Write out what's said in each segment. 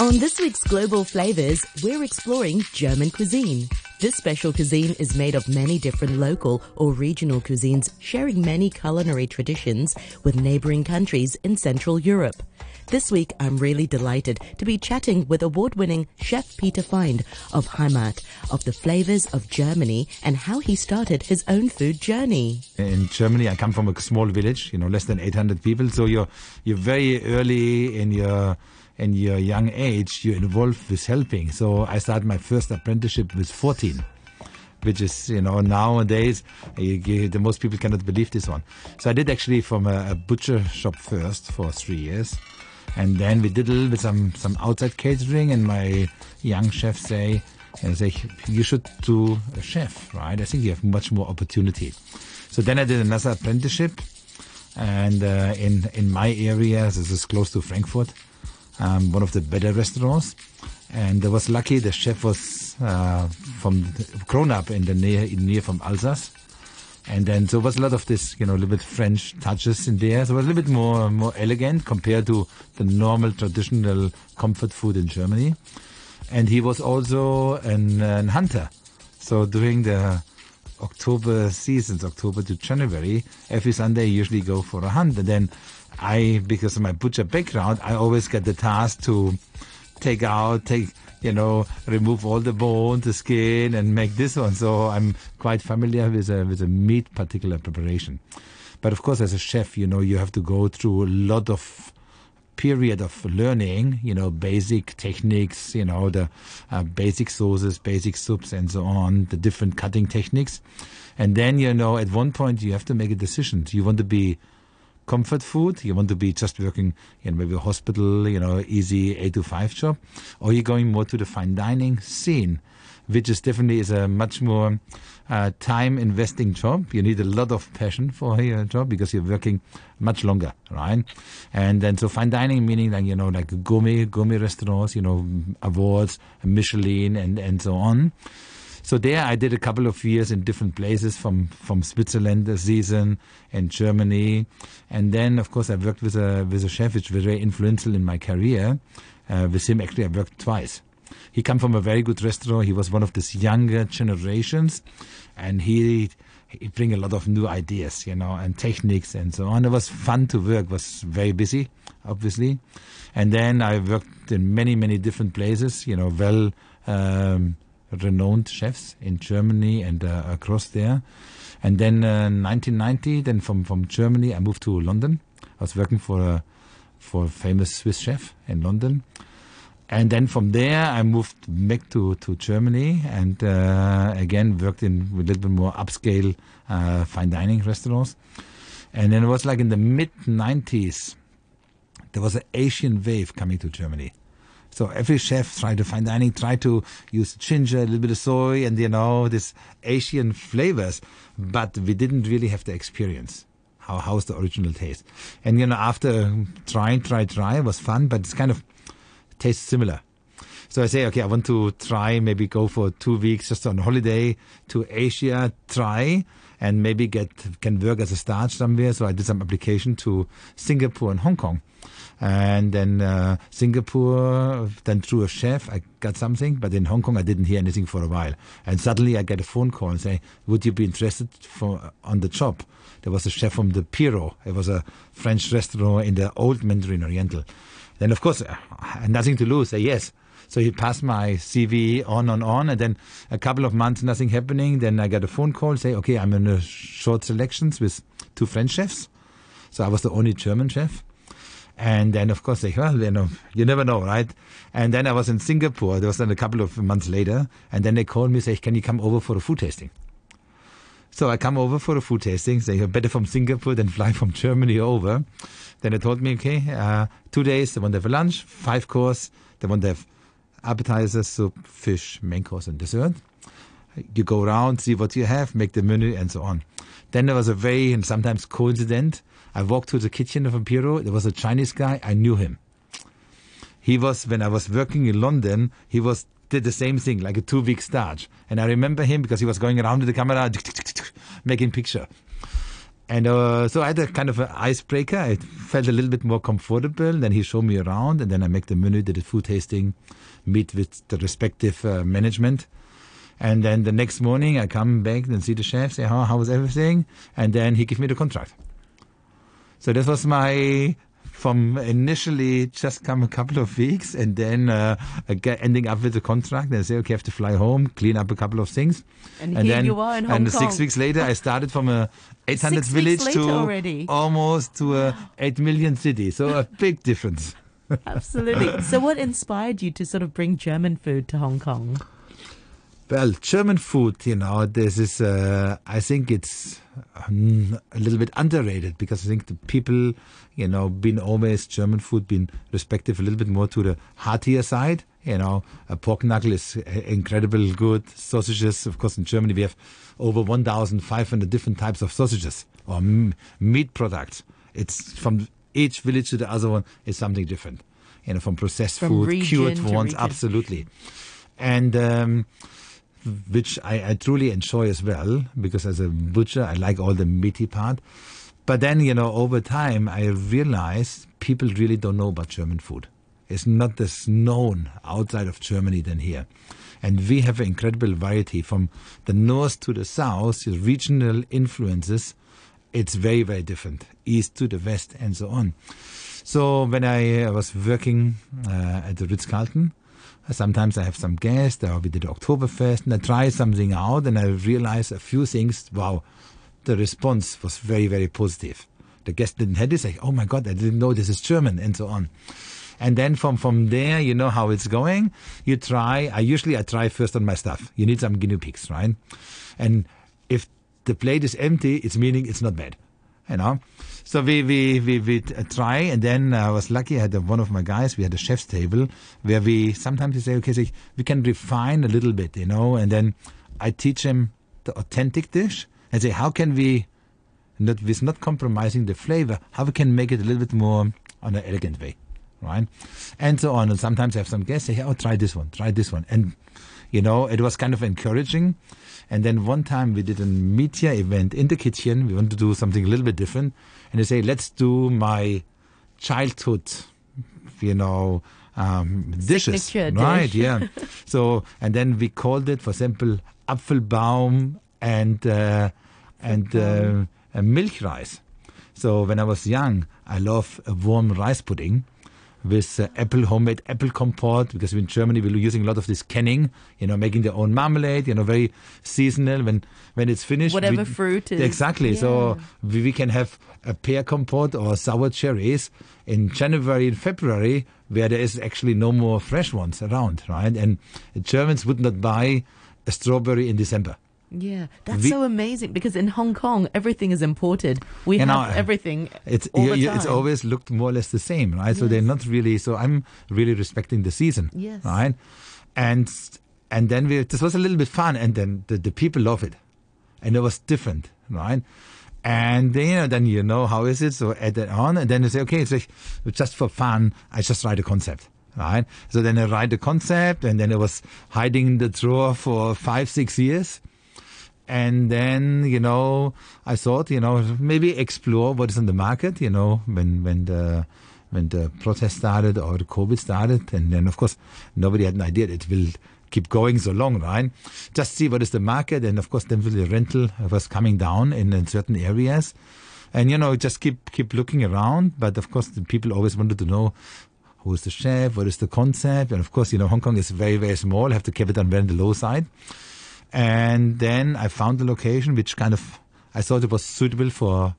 On this week's Global Flavas, we're exploring German cuisine. This special cuisine is made of many different local or regional cuisines sharing many culinary traditions with neighboring countries in Central Europe. This week, I'm really delighted to be chatting with award-winning chef Peter Find of Heimat of the flavors of Germany and how he started his own food journey. In Germany, I come from a small village, you know, less than 800 people. So you're you're very early in your in your young age, you're involved with helping. So I started my first apprenticeship with 14 which is, you know, nowadays, you, you, the most people cannot believe this one. So I did actually from a, a, butcher shop first for three years. And then we did a little bit some, some outside catering and my young chef say, and say, you should do a chef, right? I think you have much more opportunity. So then I did another apprenticeship and uh, in, in my area, this is close to Frankfurt, um, one of the better restaurants. And I was lucky the chef was uh, from grown up in the near, near from Alsace and then so was a lot of this, you know, a little bit French touches in there. So it was a little bit more more elegant compared to the normal traditional comfort food in Germany. And he was also an, an hunter. So during the October seasons, October to January, every Sunday I usually go for a hunt. And then I, because of my butcher background, I always get the task to take out, take you know, remove all the bone, the skin, and make this one. So I'm quite familiar with a with a meat particular preparation. But of course, as a chef, you know, you have to go through a lot of period of learning, you know, basic techniques, you know, the uh, basic sauces, basic soups, and so on, the different cutting techniques. And then, you know, at one point you have to make a decision. You want to be comfort food. You want to be just working in maybe a hospital, you know, easy eight to five job, or you're going more to the fine dining scene, which is definitely is a much more uh, time investing job. You need a lot of passion for your job because you're working much longer, right? And then so fine dining meaning like you know like gourmet gourmet restaurants, you know, awards, Michelin, and and so on. So there I did a couple of years in different places from, from Switzerland a season and Germany. And then, of course, I worked with a, with a chef which was very influential in my career. Uh, with him, actually, I worked twice. He come from a very good restaurant. He was one of these younger generations and he, he bring a lot of new ideas, you know, and techniques and so on. It was fun to work, was very busy, obviously. And then I worked in many, many different places, you know, well, um, renowned chefs in Germany and uh, across there. And then uh, 1990, then from, from Germany, I moved to London. I was working for a, for a famous Swiss chef in London. And then from there, I moved back to, to Germany and uh, again worked in a little bit more upscale uh, fine dining restaurants. And then it was like in the mid 90s, there was an Asian wave coming to Germany. So every chef tried to find dining, tried to use ginger, a little bit of soy, and you know this Asian flavors, but we didn't really have the experience. How how's the original taste? And you know, after trying, try, try, it was fun, but it's kind of tastes similar. So I say, okay, I want to try, maybe go for two weeks just on holiday to Asia, try, and maybe get can work as a star somewhere. So I did some application to Singapore and Hong Kong and then uh, Singapore, then through a chef, I got something, but in Hong Kong, I didn't hear anything for a while. And suddenly I get a phone call and say, would you be interested for, on the job? There was a chef from the Pierrot. It was a French restaurant in the old Mandarin Oriental. Then, of course, nothing to lose. Say yes. So he passed my CV on and on, and then a couple of months, nothing happening. Then I got a phone call, say, okay, I'm in a short selections with two French chefs. So I was the only German chef. And then, of course, they, well, you know, you never know, right? And then I was in Singapore. There was then a couple of months later. And then they called me, say, can you come over for a food tasting? So I come over for a food tasting. Say, you're better from Singapore than fly from Germany over. Then they told me, okay, uh, two days, they want to have a lunch, five course. They want to have appetizers, soup, fish, main course, and dessert. You go around, see what you have, make the menu, and so on. Then there was a very, and sometimes coincident, I walked to the kitchen of Impero. There was a Chinese guy. I knew him. He was, when I was working in London, he was, did the same thing, like a two week stage. And I remember him because he was going around with the camera, making picture. And uh, so I had a kind of an icebreaker. I felt a little bit more comfortable. Then he showed me around, and then I make the menu, did a food tasting, meet with the respective uh, management. And then the next morning, I come back and see the chef, say, how, how was everything? And then he gave me the contract. So this was my from initially just come a couple of weeks and then uh, ending up with a contract and say, okay, I have to fly home, clean up a couple of things. And, and then, you are in Hong and Kong. six weeks later, I started from a 800 village to already. almost to a 8 million city. So a big difference. Absolutely. So what inspired you to sort of bring German food to Hong Kong? Well, German food, you know, this is, uh, I think it's um, a little bit underrated because I think the people, you know, been always German food, been respective a little bit more to the heartier side. You know, a pork knuckle is incredible good. Sausages, of course, in Germany we have over 1,500 different types of sausages or m- meat products. It's from each village to the other one is something different. You know, from processed from food, cured ones, region. absolutely. And um, which I, I, truly enjoy as well because as a butcher I like all the meaty part. But then you know over time I realized people really don't know about German food. It's not as known outside of Germany than here. And we have an incredible variety from the north to the south, the regional influences. It's very, very different, east to the west, and so on. So when I was working uh, at the Ritz Carlton, Sometimes I have some guests, or we did Oktoberfest, and I try something out, and I realize a few things. Wow, the response was very, very positive. The guest didn't have this, say, "Oh my God, I didn't know this is German," and so on. And then from from there, you know how it's going. You try. I usually I try first on my stuff. You need some guinea pigs, right? And if the plate is empty, it's meaning it's not bad, you know. So we we we we uh, try, and then I was lucky. I had one of my guys. We had a chef's table where we sometimes we say, okay, so we can refine a little bit, you know, and then I teach him the authentic dish and say, how can we, not with not compromising the flavor, how we can make it a little bit more on an elegant way, right? And so on. And sometimes I have some guests say, oh, try this one, try this one, and you know, it was kind of encouraging. And then one time we did a media event in the kitchen. We wanted to do something a little bit different. And they say, let's do my childhood, you know, um, dishes. Signature right, dish. yeah. so, and then we called it, for example, Apfelbaum and, uh, and uh, milk rice. So when I was young, I love a warm rice pudding with uh, apple homemade apple compote because in Germany we're using a lot of this canning, you know, making their own marmalade, you know, very seasonal. When when it's finished, Whatever we- fruit is. exactly. So we, we can have a pear compote or sour cherries in January and February where there is actually no more fresh ones around, right? And Germans would not buy a strawberry in December. Yeah, that's so amazing because in Hong Kong everything is imported. We have know, everything It's all you- the time. it's always looked more or less the same, right? So they're not really. So I'm really respecting the season, Yes. right? And and then we this was a little bit fun, and then the, the people love it, and it was different, right? And then, you know, then you know how is it? So add that on, and then you say, okay, it's like, just for fun. I just write a concept. Right, so then I write the concept, and then it was hiding in the drawer for five, six years, and then you know I thought you know maybe explore what is in the market you know when when the when the protest started or the COVID started. And then of course nobody had an idea it will keep going so long right? Just see what is the market. And of course then the rental was coming down in, in certain areas. And you know just keep keep looking around. But of course the people always wanted to know who is the chef what is the concept. And of course you know Hong Kong is very very small. Have to keep it on very the low side and then I found the location which kind of I thought it was suitable for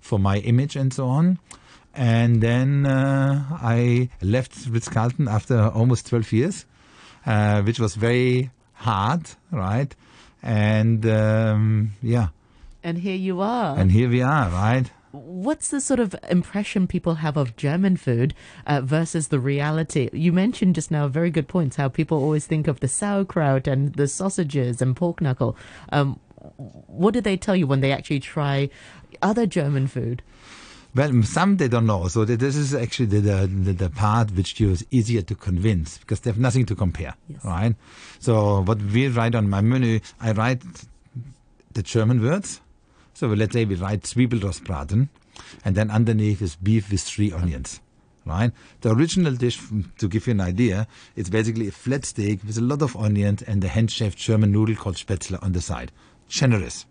for my image and so on. And then uh, I left Ritz Carlton after almost 12 years, uh, which was very hard, right? And um, yeah, and here you are. and here we are, right? What's the sort of impression people have of German food uh, versus the reality? You mentioned just now very good points how people always think of the sauerkraut and the sausages and pork knuckle. Um, what do they tell you when they actually try other German food? Well, some they don't know. So this is actually the, the, the, part which is easier to convince because they have nothing to compare, Yes. right? So what we write on my menu, I write the German words. So let's say we write Zwiebelrostbraten, and then underneath is beef with three onions. Right? The original dish, to give you an idea, it's basically a flat steak with a lot of onions and a hand-shaved German noodle called Spätzle on the side. Generous.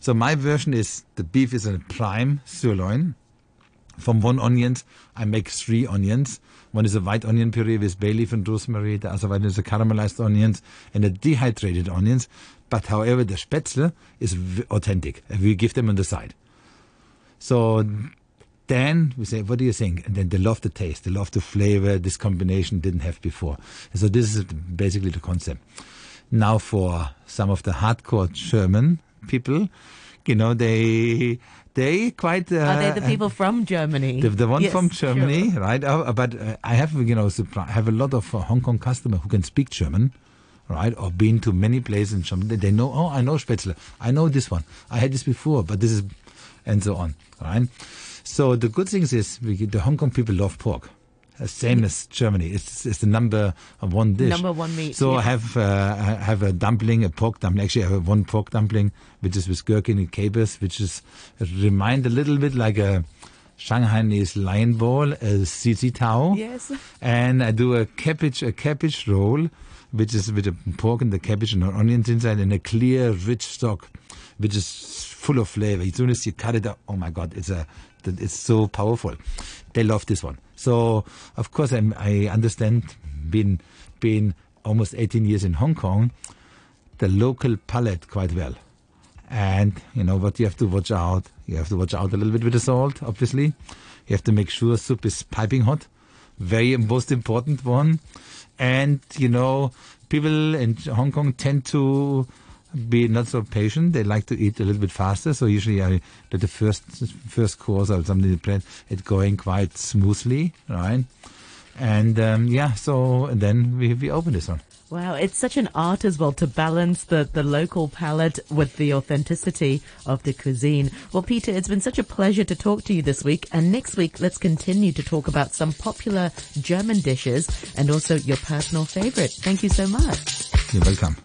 So my version is the beef is a prime sirloin. From one onion, I make three onions. One is a white onion puree with bay leaf and rosemary. The other one is a caramelized onions and a dehydrated onions. But however, the spätzle is authentic. We give them on the side. So then we say, what do you think? And then they love the taste, they love the flavor this combination didn't have before. And so this is basically the concept. Now for some of the hardcore German people, you know, they they quite. Uh, Are they the people from Germany? The, the one yes, from Germany, sure. right? Uh, but uh, I have, you know, I have a lot of uh, Hong Kong customer who can speak German, right? Or been to many places in Germany. They know, oh, I know Spätzle. I know this one. I had this before, but this is, and so on, right? So the good thing is, we, the Hong Kong people love pork. Uh, same as Germany. It's, it's the number one dish. Number one meat. So yeah. I have uh, I have a dumpling, a pork dumpling. Actually, I have one pork dumpling, which is with gherkin and capers, which is remind a little bit like a Shanghainese lion ball, a CC Tao. Yes. And I do a cabbage a cabbage roll, which is with the pork and the cabbage and the onions inside, and a clear, rich stock, which is full of flavor. As soon as you cut it up, oh my God, it's a it's so powerful. They love this one. So of course I'm, I understand being being almost 18 years in Hong Kong, the local palate quite well. And you know what you have to watch out. You have to watch out a little bit with the salt, obviously. You have to make sure soup is piping hot. Very most important one. And you know, people in Hong Kong tend to be not so patient. They like to eat a little bit faster. So usually I do the first first course or something plan it going quite smoothly, right? And um, yeah, so then we we open this one. Wow, it's such an art as well to balance the, the local palate with the authenticity of the cuisine. Well, Peter, it's been such a pleasure to talk to you this week. And next week, let's continue to talk about some popular German dishes and also your personal favorite. Thank you so much. You're welcome.